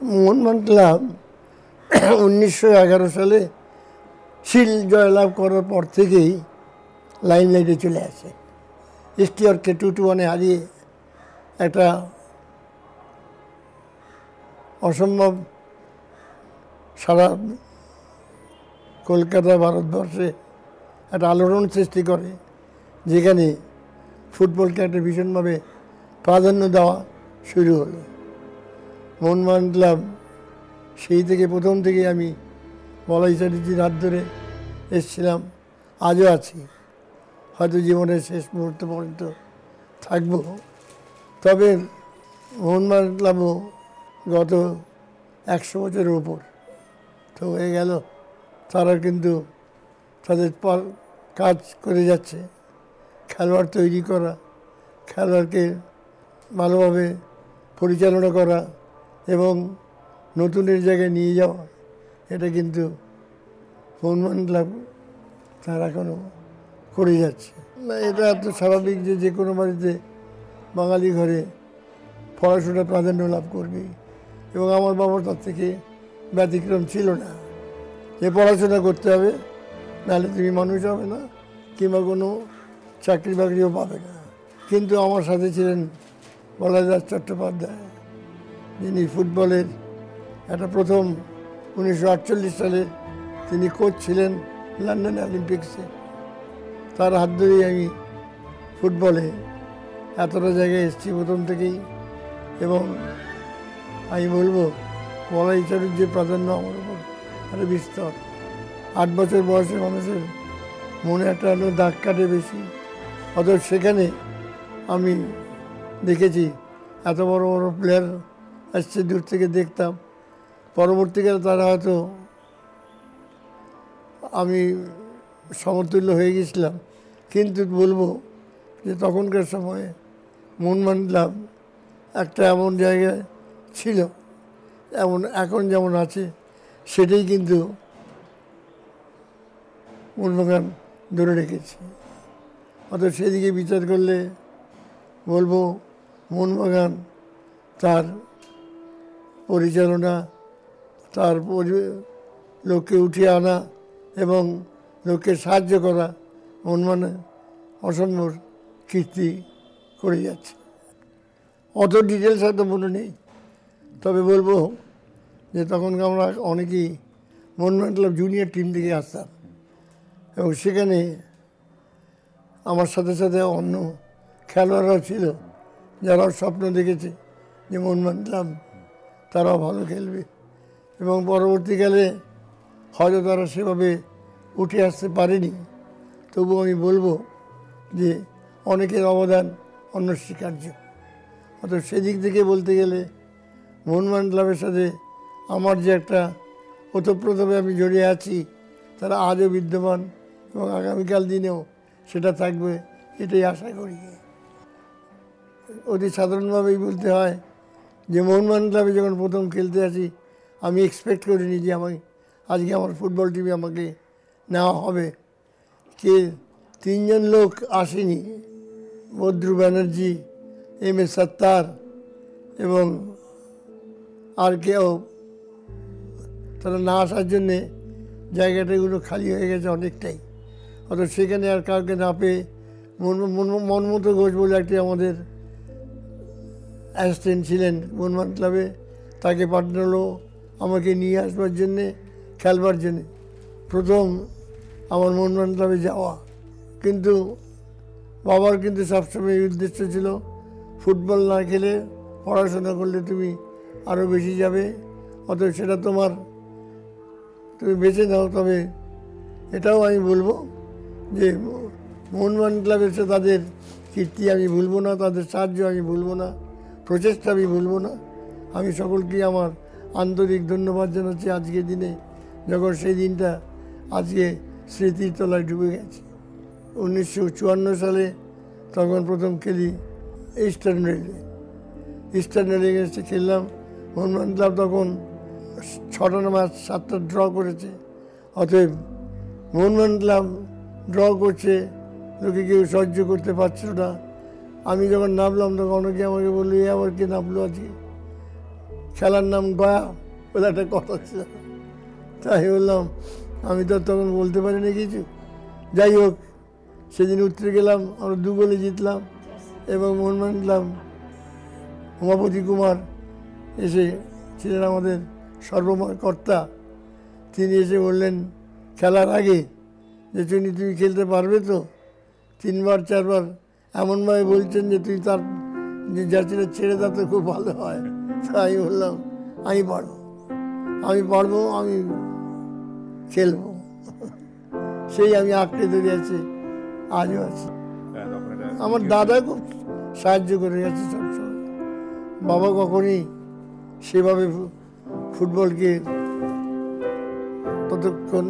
Mohun Bagan club উনিশশো এগারো সালে শিল জয়লাভ করার পর থেকেই লাইন লাইটে চলে আসে। ইস্টিয়রকে টু টু ওয়ানে হারিয়ে একটা অসম্ভব সারা কলকাতা ভারতবর্ষে একটা আলোড়ন সৃষ্টি করে, যেখানে ফুটবলকে একটা ভীষণভাবে প্রাধান্য দেওয়া শুরু হলো। মোহনবাগান ক্লাব সেই থেকে প্রথম থেকে আমি বলাই চ্যাটার্জির হাত ধরে এসছিলাম। আজও আছি। হয়তো জীবনের শেষ মুহূর্ত পর্যন্ত থাকব। তবে মোহনবাগান ক্লাবও গত একশো বছরের উপর। তো হয়ে গেল, তারা কিন্তু তাদের পর কাজ করে যাচ্ছে। খেলোয়াড় তৈরি করা, খেলোয়াড়কে ভালোভাবে পরিচালনা করা নতুনের জায়গায় নিয়ে যাওয়া এটা কিন্তু মোহনবাগান ক্লাব তারা এখনও করে যাচ্ছে। এটা এত স্বাভাবিক যে যে কোনো বাড়িতে বাঙালি ঘরে পড়াশোনা প্রাধান্য লাভ করবে। এবং আমার বাবা তার থেকে ব্যতিক্রম ছিল না। যে পড়াশোনা করতে হবে, নাহলে তুমি মানুষ হবে না, কিংবা কোনো চাকরি বাকরিও পাবে না। কিন্তু আমার সাথে ছিলেন বলাদাস চট্টোপাধ্যায়। যিনি ফুটবলের একটা প্রথম উনিশশো আটচল্লিশ সালে তিনি কোচ ছিলেন লন্ডন অলিম্পিক্সে। তার হাত ধরেই আমি ফুটবলে এতটা জায়গায় এসেছি প্রথম থেকেই এবং আমি বলব, বলাই চারুর যে প্রাধান্য আমার উপর একটা বিস্তর। আট বছর বয়সে মানুষের মনে একটা দাগ কাটে বেশি। অথচ সেখানে আমি দেখেছি এত বড় বড় প্লেয়ার আসছে, দূর থেকে দেখতাম। পরবর্তীকালে তারা হয়তো আমি সমতুল্য হয়ে গেছিলাম। কিন্তু বলব যে তখনকার সময়ে মনমান ক্লাব একটা এমন জায়গায় ছিল, এমন এখন যেমন আছে, সেটাই কিন্তু মোহনবাগান ধরে রেখেছে। অত সেদিকে বিচার করলে বলব মোহনবাগান তার পরিচালনা, তার লোককে উঠিয়ে আনা এবং লোককে সাহায্য করা মনমানে অসম্ভব কীর্তি করে যাচ্ছে। অত ডিটেলস হয়তো মনে নেই, তবে বলব যে তখন আমরা অনেকেই মনমান ক্লাব জুনিয়র টিম থেকে আসতাম এবং সেখানে আমার সাথে সাথে অন্য খেলোয়াড়রাও ছিল, যারাও স্বপ্ন দেখেছে যে মনমান ক্লাব তারাও ভালো খেলবে। এবং পরবর্তীকালে হয়তো তারা সেভাবে উঠে আসতে পারেনি। তবু আমি বলব যে অনেকের অবদান অনস্বীকার্য। অর্থাৎ সেদিক থেকে বলতে গেলে মোহনবাগান ক্লাবের সাথে আমার যে একটা ওতপ্রোতভাবে আমি জড়িয়ে আছি, তারা আজও বিদ্যমান এবং আগামীকাল দিনেও সেটা থাকবে এটাই আশা করি। অতি সাধারণভাবেই বলতে হয় যে মোহনবাগান ক্লাবে যখন প্রথম খেলতে আসি, আমি এক্সপেক্ট করিনি যে আমি আজকে আমার ফুটবল টিমে আমাকে নেওয়া হবে। কে, তিনজন লোক আসেনি। বদ্রু ব্যানার্জি, এম এস সত্তার এবং আর কেউ। তারা না আসার জন্যে জায়গাটাগুলো খালি হয়ে গেছে অনেকটাই। অত সেখানে আর কাউকে না পেয়ে মন, মন- মনমতো ঘোষ বলে একটি আমাদের অ্যাসিস্ট্যান্ট ছিলেন মনমান ক্লাবে। তাকে পাঠানো আমাকে নিয়ে আসবার জন্যে, খেলবার জন্যে। প্রথম আমার মনমান ক্লাবে যাওয়া। কিন্তু বাবার কিন্তু সবসময় উদ্দেশ্য ছিল, ফুটবল না খেলে পড়াশোনা করলে তুমি আরও বেশি যাবে। অতএব সেটা তোমার, তুমি বেছে নাও। তবে এটাও আমি বলব যে মোহনবাগান ক্লাবের সাথে তাদের কীর্তি আমি ভুলবো না, তাদের সাহায্য আমি ভুলবো না। প্রচেষ্টা আমি ভুলবো না। আমি সকলকে আমার আন্তরিক ধন্যবাদ জানাচ্ছি আজকের দিনে, যখন সেই দিনটা আজকে স্মৃতির তলায় ডুবে গেছে। উনিশশো চুয়ান্ন সালে তখন প্রথম খেলি ইস্টার্ন রেলে। ইস্টার্ন রেলে এসে খেললাম। মোহনবাগান ক্লাব তখন ছটা ম্যাচ সাতটা ড্র করেছে। অতএব মোহনবাগান ক্লাব ড্র করছে, লোকে কেউ সহ্য করতে পারছিল না। আমি যখন নামলাম, তখন অনেকে আমাকে বলল, এ, আবার কে নামলো আজকে? খেলার নাম গয়া, বলে একটা কথা ছিল। তাই বললাম, আমি তো তখন বলতে পারিনি কিছু। যাই হোক, সেদিন উত্তরে গেলাম, আমরা দু গোলে জিতলাম এবং মোহনবাগান দিলাম উমাপতি কুমার এসে ছিলেন আমাদের সর্বময় কর্তা তিনি এসে বললেন, খেলার আগে যে তুমি তুমি খেলতে পারবে তো? তিনবার, চারবার এমনভাবে বলছেন যে তুই তার যে জার্সিটা ছেড়ে দাও তো খুব ভালো হয়। তাই বললাম আমি পারব। আমি পারব আমি খেলব। সেই আমি আঁকড়ে ধরে আছি আজও আছি। হ্যাঁ, আমার দাদা খুব সাহায্য করে গেছে সবসময়। বাবা কখনই সেভাবে ফুটবলকে ততক্ষণ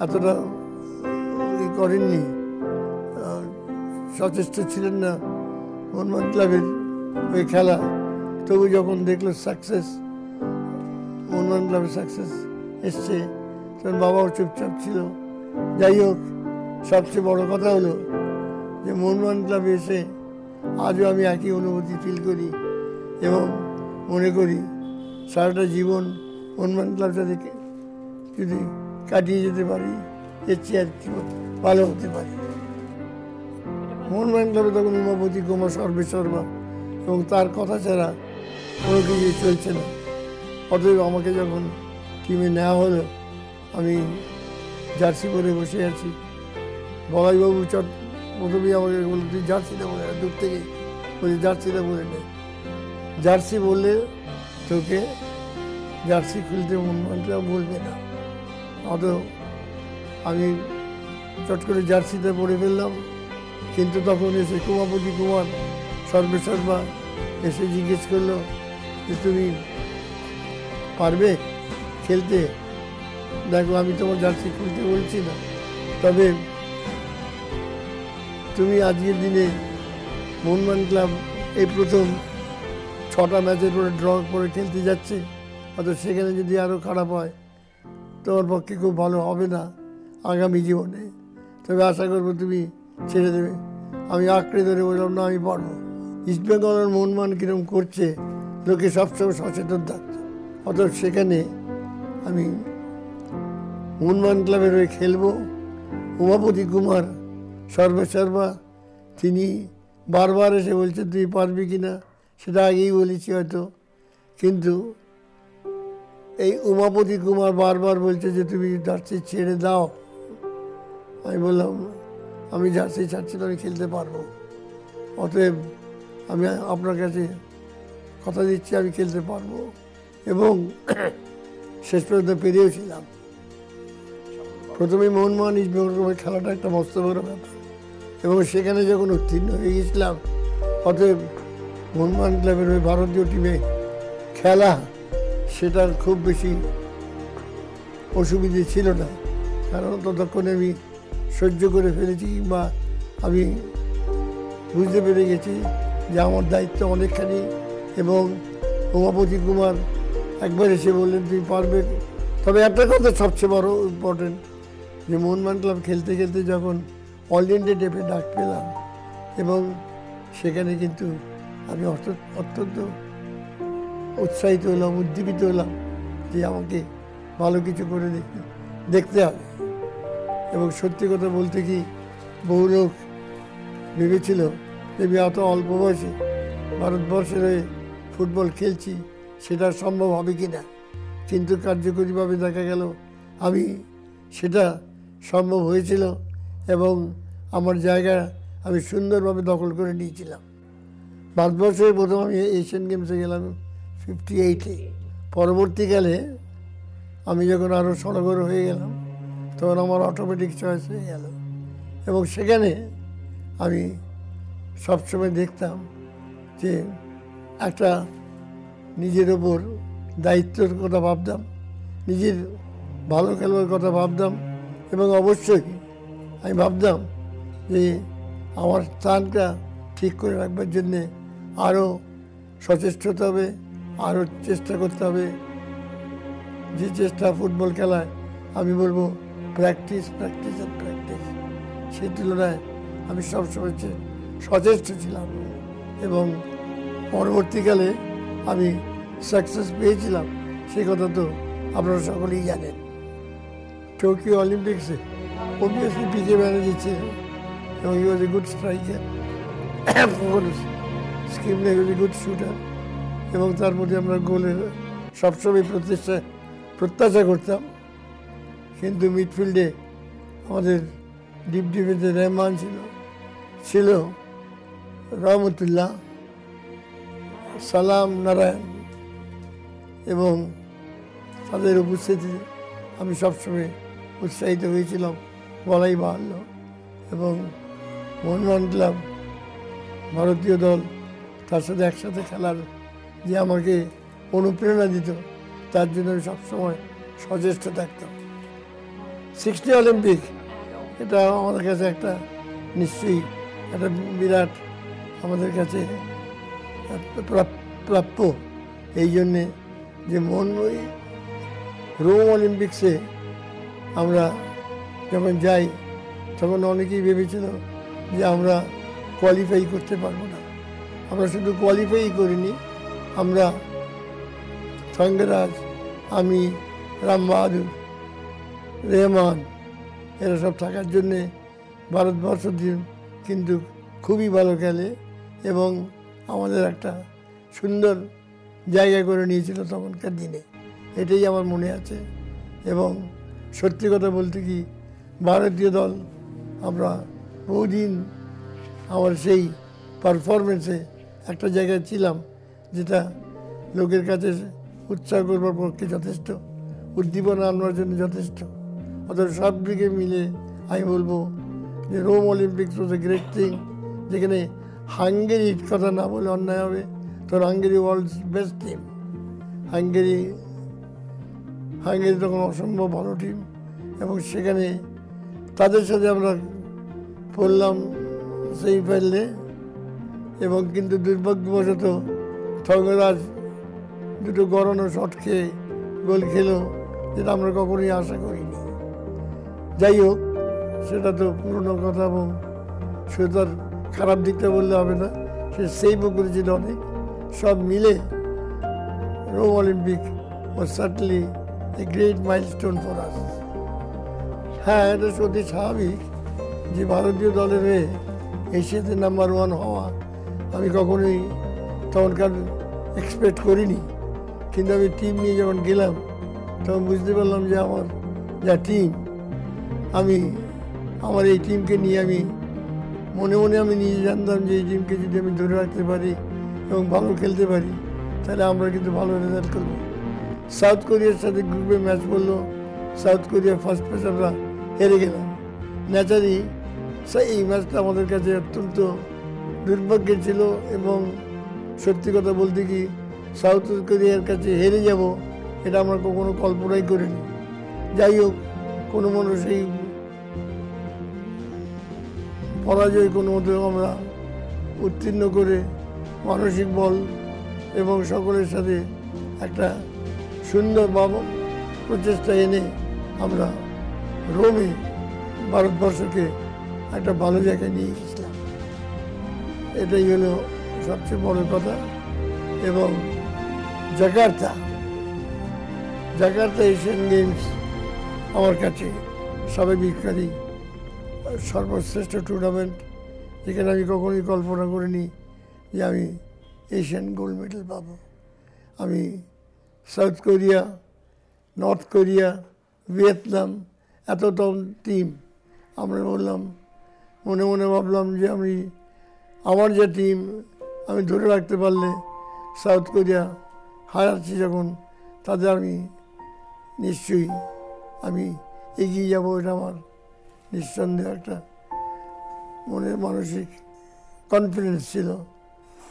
এতটা করেননি। সচেষ্ট ছিলেন না মোহাম্মদ ক্লাবের ওই খেলা। তবু যখন দেখল সাকসেস মোহনবাগান ক্লাবের সাকসেস এসছে, তখন বাবাও চুপচাপ ছিল। যাই হোক, সবচেয়ে বড় কথা হলো যে মোহনবাগান ক্লাবে এসে আজও আমি একই অনুভূতি ফিল করি এবং মনে করি সারাটা জীবন মোহনবাগান ক্লাবটা থেকে যদি কাটিয়ে যেতে পারি, এর চেয়ে আর কি ভালো হতে পারি। মোহনবাগান ক্লাবে তখন উমাপতি কুমার সর্বেসর্বা এবং তার কথা ছাড়া কোনো কিছু চলছে না। অতএব আমাকে যখন টিমে নেওয়া হলো, আমি জার্সি পরে বসে আছি। বলাইবাবু চট প্রথমেই আমাকে বলল তুই জার্সিটা বলে নে।" দূর থেকে। বলছি জার্সিটা বলে নে। জার্সি বললে, তোকে জার্সি খুলতে মনটা বলবে না। অত আমি চট করে জার্সিতে পরে ফেললাম। কিন্তু তখন এসে কুমাপতি কুমার সর্বেসর্বা এসে জিজ্ঞেস করল যে, তুমি পারবে খেলতে? দেখো, আমি তোমার জার্সি খুলতে বলছি না। তবে তুমি আজকের দিনে মোহনবাগান ক্লাব এই প্রথম ছটা ম্যাচের পরে ড্র করে খেলতে যাচ্ছে। অর্থাৎ সেখানে যদি আরও খারাপ হয়, তোমার পক্ষে খুব ভালো হবে না আগামী জীবনে। তবে আশা করব তুমি ছেড়ে দেবে। আমি আঁকড়ে ধরে বললাম, না, আমি পারব আর মোহনবাগান কীরকম করছে, লোকে সবসময় সচেতন থাকতো। অতএব সেখানে আমি মোহনবাগান ক্লাবের হয়ে খেলব। উমাপতি কুমার সর্বেসর্বা তিনি বারবার এসে বলছেন তুই পারবি কি না? সেটা আগেই বলেছি হয়তো। কিন্তু এই উমাপতি কুমার বারবার বলছে যে, তুমি জার্সি ছেড়ে দাও। আমি বললাম আমি জার্সি ছাড়ছি না আমি খেলতে পারব। অতএব আমি আপনার কাছে কথা দিচ্ছি, আমি খেলতে পারব। এবং শেষ পর্যন্ত পেরিয়েওছিলাম প্রথমে মোহনমোহন ইস্টবেঙ্গল খেলাটা একটা মস্ত বড় ব্যাপার। এবং সেখানে যখন উত্তীর্ণ হয়ে গেছিলাম অতএব মোহনমোহন ক্লাবের ওই ভারতীয় টিমে খেলা সেটা খুব বেশি অসুবিধে ছিল না। কারণ ততক্ষণে আমি সহ্য করে ফেলেছি কিংবা আমি বুঝতে পেরে গেছি যে আমার দায়িত্ব অনেকখানি এবং উমাপতি কুমার একবার এসে বললেন, তুমি পারবে। তবে একটা কথা সবচেয়ে বড় ইম্পর্টেন্ট যে মোহনবাগান ক্লাব খেলতে খেলতে যখন অল ইন্ডিয়া ডেপে ডাক পেলাম এবং সেখানে কিন্তু আমি অত- অত্যন্ত উৎসাহিত হলাম, উদ্দীপিত হলাম যে আমাকে ভালো কিছু করে দেখতে দেখতে হবে। এবং সত্যি কথা বলতে কি, বহু লোক ভেবেছিল যে আমি এত অল্প বয়সে ভারতবর্ষের হয়ে ফুটবল খেলছি, সেটা সম্ভব হবে কি না কিন্তু কার্যকরীভাবে দেখা গেল, আমি সেটা সম্ভব হয়েছিল এবং আমার জায়গা আমি সুন্দরভাবে দখল করে নিয়েছিলাম। ভারতবর্ষে প্রথম আমি এশিয়ান গেমসে গেলাম ফিফটি এইটে পরবর্তীকালে আমি যখন আরও সড়গর হয়ে গেলাম তখন আমার অটোমেটিক চয়েস হয়ে গেল। এবং সেখানে আমি সবসময় দেখতাম যে একটা নিজের ওপর দায়িত্বের কথা ভাবতাম, নিজের ভালো খেলবার কথা ভাবতাম এবং অবশ্যই আমি ভাবতাম যে আমার স্থানটা ঠিক করে রাখবার জন্যে আরও সচেষ্ট হতে হবে আরও চেষ্টা করতে হবে। যে চেষ্টা ফুটবল খেলায় আমি বলব প্র্যাকটিস প্র্যাকটিস অ্যান্ড প্র্যাকটিস সেই তুলনায় আমি সবসময় সচেষ্ট ছিলাম এবং পরবর্তীকালে আমি সাকসেস পেয়েছিলাম সেই কথা তো আপনারা সকলেই জানেন। টোকিও অলিম্পিক্সে অবভিয়াসলি পিকে ব্যানার্জি ছিল এবং he was a good striker স্কিমলে was a good shooter এবং তার মধ্যে আমরা গোলের সবসময় প্রতিষ্ঠা, প্রত্যাশা করতাম। কিন্তু মিডফিল্ডে আমাদের ডিপ ডিফেন্সে রহমান ছিল। ছিল রহমতুল্লাহ, সালাম নারায়ণ এবং তাদের উপস্থিতিতে আমি সবসময় উৎসাহিত হয়েছিলাম বলাই বাহাল্য এবং মোহনবাগান ক্লাব, ভারতীয় দল তার সাথে একসাথে খেলার যে আমাকে অনুপ্রেরণা দিত, তার জন্য আমি সবসময় সচেষ্ট থাকতাম। Sixty Olympic. এটা আমাদের কাছে একটা নিশ্চয়ই একটা বিরাট আমাদের কাছে প্রাপ- প্রাপ্য। এই জন্যে যে মন ওই রোম অলিম্পিক্সে আমরা যখন যাই, তখন অনেকেই ভেবেছিল যে আমরা কোয়ালিফাই করতে পারব না। আমরা শুধু কোয়ালিফাই করিনি, আমরা সঙ্গরাজ, আমি, রাম বাহাদুর রেহমান, এরা সব থাকার জন্যে ভারতবর্ষ দিন কিন্তু খুবই ভালো খেলে এবং আমাদের একটা সুন্দর জায়গা করে নিয়েছিল তখনকার দিনে। এটাই আমার মনে আছে এবং সত্যি কথা বলতে কি ভারতীয় দল আমরা বহুদিন আমার সেই পারফরমেন্সে একটা জায়গায় ছিলাম যেটা লোকের কাছে উৎসাহ করবার পক্ষে যথেষ্ট, উদ্দীপনা আনার জন্য যথেষ্ট। অথচ সব দিকে মিলে আমি বলব যে Rome Olympics was a great thing যেখানে হাঙ্গেরির কথা না বলে অন্যায় হবে। তো Hungary world's best team Hungary Hungary তখন অসম্ভব ভালো টিম এবং সেখানে তাদের সাথে আমরা পড়লাম সেই ফেললে এবং কিন্তু দুর্ভাগ্যবশত থগরাজ দুটো গড়ানো শট খেয়ে গোল খেলো, যেটা আমরা কখনোই আশা করিনি। যাই হোক, সেটা তো পুরনো কথা এবং শুধু তার খারাপ দিকটা বললে হবে না। সে সেভও করেছিল অনেক। সব মিলে Rome Olympic O certainly a great milestone for us হ্যাঁ এটা সত্যি স্বাভাবিক যে ভারতীয় দলের হয়ে এশিয়াতে নাম্বার ওয়ান হওয়া আমি কখনোই তখনকার এক্সপেক্ট করিনি। কিন্তু আমি টিম নিয়ে যখন গেলাম, তখন বুঝতে পারলাম যে আমার যা টিম আমি আমার এই টিমকে নিয়ে আমি মনে মনে আমি নিজে জানতাম যে এই টিমকে যদি আমি ধরে রাখতে পারি এবং ভালো খেলতে পারি, তাহলে আমরা কিন্তু ভালো রেজাল্ট করব। সাউথ কোরিয়ার সাথে গ্রুপে ম্যাচ পড়ল সাউথ কোরিয়া ফার্স্ট ম্যাচ আমরা হেরে গেলাম। ন্যাচারি এই ম্যাচটা আমাদের কাছে অত্যন্ত দুর্ভাগ্যের ছিল এবং সত্যি কথা বলতে কি সাউথ কোরিয়ার কাছে হেরে যাব, এটা আমরা কখনো কল্পনাই করিনি। যাই হোক, কোনো মানুষ এই পরাজয় কোনো মতো আমরা উত্তীর্ণ করে মানসিক বল এবং সকলের সাথে একটা সুন্দর বাব প্রচেষ্টা এনে আমরা রোমে ভারতবর্ষকে একটা ভালো জায়গায় নিয়ে গেছিলাম এটাই হলো সবচেয়ে বড় কথা এবং জাকার্তা জাকার্তা এশিয়ান গেমস আমার কাছে স্বাভাবিককারী সর্বশ্রেষ্ঠ টুর্নামেন্ট যেখানে আমি কখনোই কল্পনা করিনি যে আমি এশিয়ান গোল্ড মেডেল পাবো। আমি South Korea North Korea Vietnam এত টিম আমরা বললাম, মনে মনে ভাবলাম যে আমি আমার যে টিম আমি ধরে রাখতে পারলে সাউথ কোরিয়া হারাচ্ছি যখন তাদের আমি নিশ্চয়ই আমি এগিয়ে যাব, এটা আমার নিঃসন্দেহ একটা মনের মানসিক কনফিডেন্স ছিল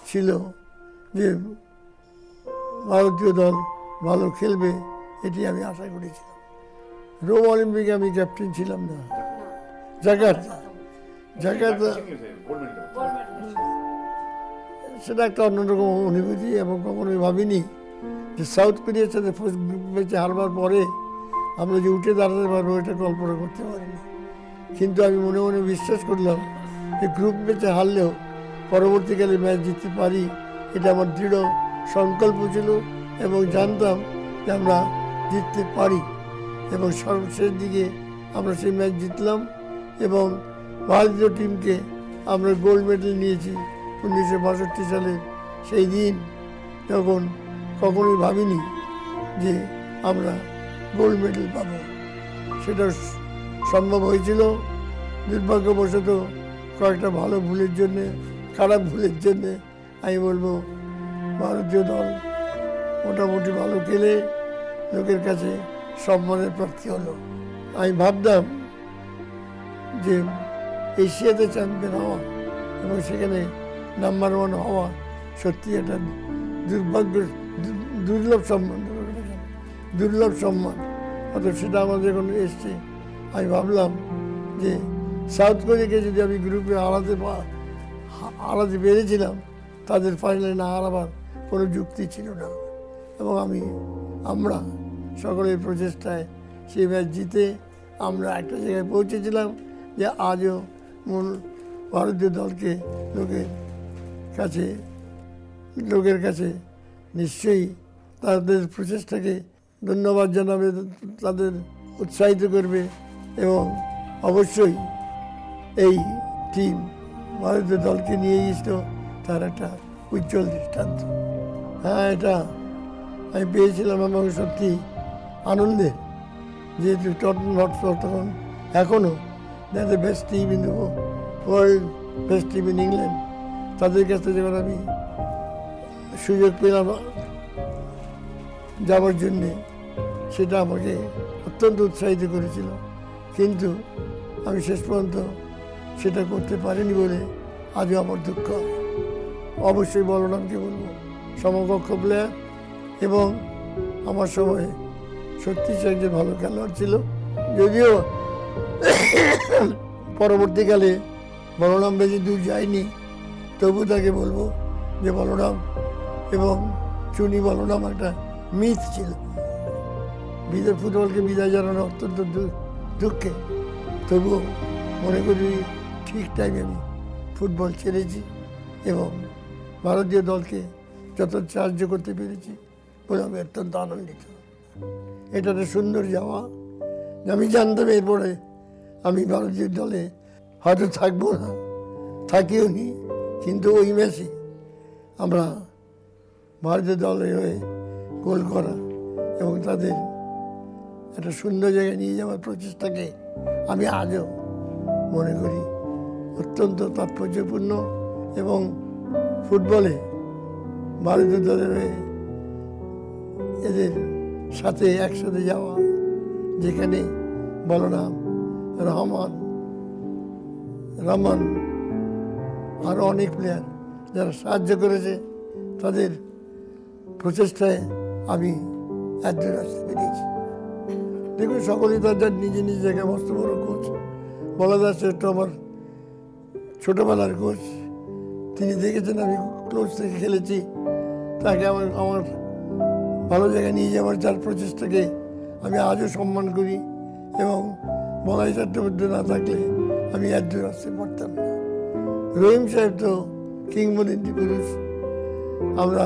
ছিল যে ভারতীয় দল ভালো খেলবে, এটি আমি আশা করেছিলাম। রোম অলিম্পিকে আমি ক্যাপ্টেন ছিলাম না। জাকার্তা জাকার্তা সেটা একটা অন্যরকম অনুভূতি এবং কখনোই ভাবিনি যে সাউথ কোরিয়ার সাথে ফার্স্ট গ্রুপ ম্যাচে হারবার পরে আমরা যে উঠে দাঁড়াতে পারব, এটা কল্পনা করতে পারিনি। কিন্তু আমি মনে মনে বিশ্বাস করলাম যে গ্রুপ ম্যাচে হারলেও পরবর্তীকালে ম্যাচ জিততে পারি, এটা আমার দৃঢ় সংকল্প ছিল এবং জানতাম যে আমরা জিততে পারি এবং সর্বশেষ দিকে আমরা সেই ম্যাচ জিতলাম এবং ভারতীয় টিমকে আমরা গোল্ড মেডেল নিয়েছি উনিশশো বাষট্টি সালে সেই দিন যখন কখনোই ভাবিনি যে আমরা গোল্ড মেডেল পাবো। সেটা সম্ভব হয়েছিল। দুর্ভাগ্যবশত কয়েকটা ভালো ভুলের জন্যে, খারাপ ভুলের জন্যে আমি বলব, ভারতীয় দল মোটামুটি ভালো খেলে লোকের কাছে সম্মানের প্রাপ্তি হলো। আমি ভাবতাম যে এশিয়াতে চ্যাম্পিয়ন হওয়া এবং সেখানে নাম্বার ওয়ান হওয়া সত্যি একটা দুর্ভাগ্য দুর্লভ সম্মান। দুর্লভ সম্মান। অত সেটা আমাদের এখন এসছে। আমি ভাবলাম যে সাউথ কোরিয়াকে যদি আমি গ্রুপে হারাতে হারাতে পেরেছিলাম, তাদের ফাইনালে না হারাবার কোনো যুক্তি ছিল না। এবং আমি, আমরা সকলের প্রচেষ্টায় সেই ম্যাচ জিতে আমরা একটা জায়গায় পৌঁছেছিলাম যে আজও মূল ভারতীয় দলকে লোকের কাছে লোকের কাছে নিশ্চয়ই তাদের প্রচেষ্টাকে ধন্যবাদ জানাবে, তাদের উৎসাহিত করবে। এবং অবশ্যই এই টিম ভারতীয় দলকে নিয়ে এসেছিল তার একটা উজ্জ্বল দৃষ্টান্ত। হ্যাঁ এটা আমি পেয়েছিলাম এবং সত্যি আনন্দে। যেহেতু টটন হটস্পট তখন এখনও that the best team in the world best team in England তাদের কাছে যখন আমি সুযোগ পেলাম যাওয়ার জন্যে। সেটা আমাকে অত্যন্ত উৎসাহিত করেছিল। কিন্তু আমি শেষ পর্যন্ত সেটা করতে পারিনি বলে আজও আমার দুঃখ। অবশ্যই বলরামকে বলব? সমকক্ষ প্লেয়ার এবং আমার সময় সত্যি সে একজন ভালো খেলোয়াড় ছিল। যদিও পরবর্তীকালে বলরাম বেশি দূর যায়নি, তবু তাকে বলব যে বলরাম এবং চুনি বলরাম একটা মিথ ছিল। বিদায় ফুটবলকে বিদায় জানানো অত্যন্ত দুঃখে। তবুও মনে করি ঠিক টাইমে আমি ফুটবল ছেড়েছি এবং ভারতীয় দলকে যত সাহায্য করতে পেরেছি বলে আমি অত্যন্ত আনন্দিত। এটা একটা সুন্দর যাওয়া। আমি জানতাম এরপরে আমি ভারতীয় দলে হয়তো থাকব না, থাকিও নি, কিন্তু ওই ম্যাচে আমরা ভারতীয় দলের হয়ে গোল করা এবং তাদের একটা সুন্দর জায়গায় নিয়ে যাওয়ার প্রচেষ্টাকে আমি আজও মনে করি। অত্যন্ত তাৎপর্যপূর্ণ এবং ফুটবলে ভারতীয় দলের হয়ে এদের সাথে একসাথে যাওয়া, যেখানে বলরাম, রহমান রহমান আরও অনেক প্লেয়ার যারা সাহায্য করেছে, তাদের প্রচেষ্টায় আমি একজন আসতে পেরেছি। দেখুন, সকলেই তাদের নিজে নিজ জায়গায় মস্ত বড় কোচ বলাদাস শ্রেষ্ঠ আমার ছোটোবেলার কোচ তিনি দেখেছেন, আমি ক্লোজ থেকে খেলেছি। তাকে আমার আমার ভালো জায়গায় নিয়ে যাওয়ার যার প্রচেষ্টাকে আমি আজও সম্মান করি এবং বলাই চট্টোপাধ্যায় না থাকলে আমি একজন আসতে পারতাম না। রহিম সাহেব তো কিংবদন্তি পুরুষ। আমরা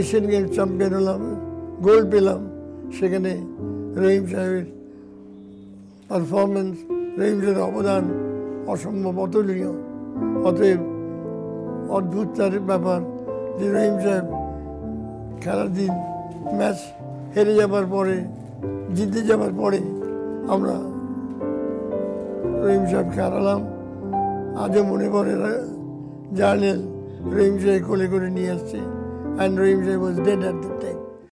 এশিয়ান গেম চ্যাম্পিয়ন হলাম গোল্ড পেলাম, সেখানে রহিম সাহেবের পারফরমেন্স রহিম অবদান অসম্ভব অতুলনীয় অতএব অদ্ভুত তার ব্যাপার যে রহিম সাহেব খেলার দিন ম্যাচ হেরে যাবার পরে জিতে যাবার পরে আমরা রহিম সাহেবকে হারালাম আজও মনে পড়ে জার্নেল রহিম সাহেব কোলে করে নিয়ে আসছে and Rahim saheb was dead at the time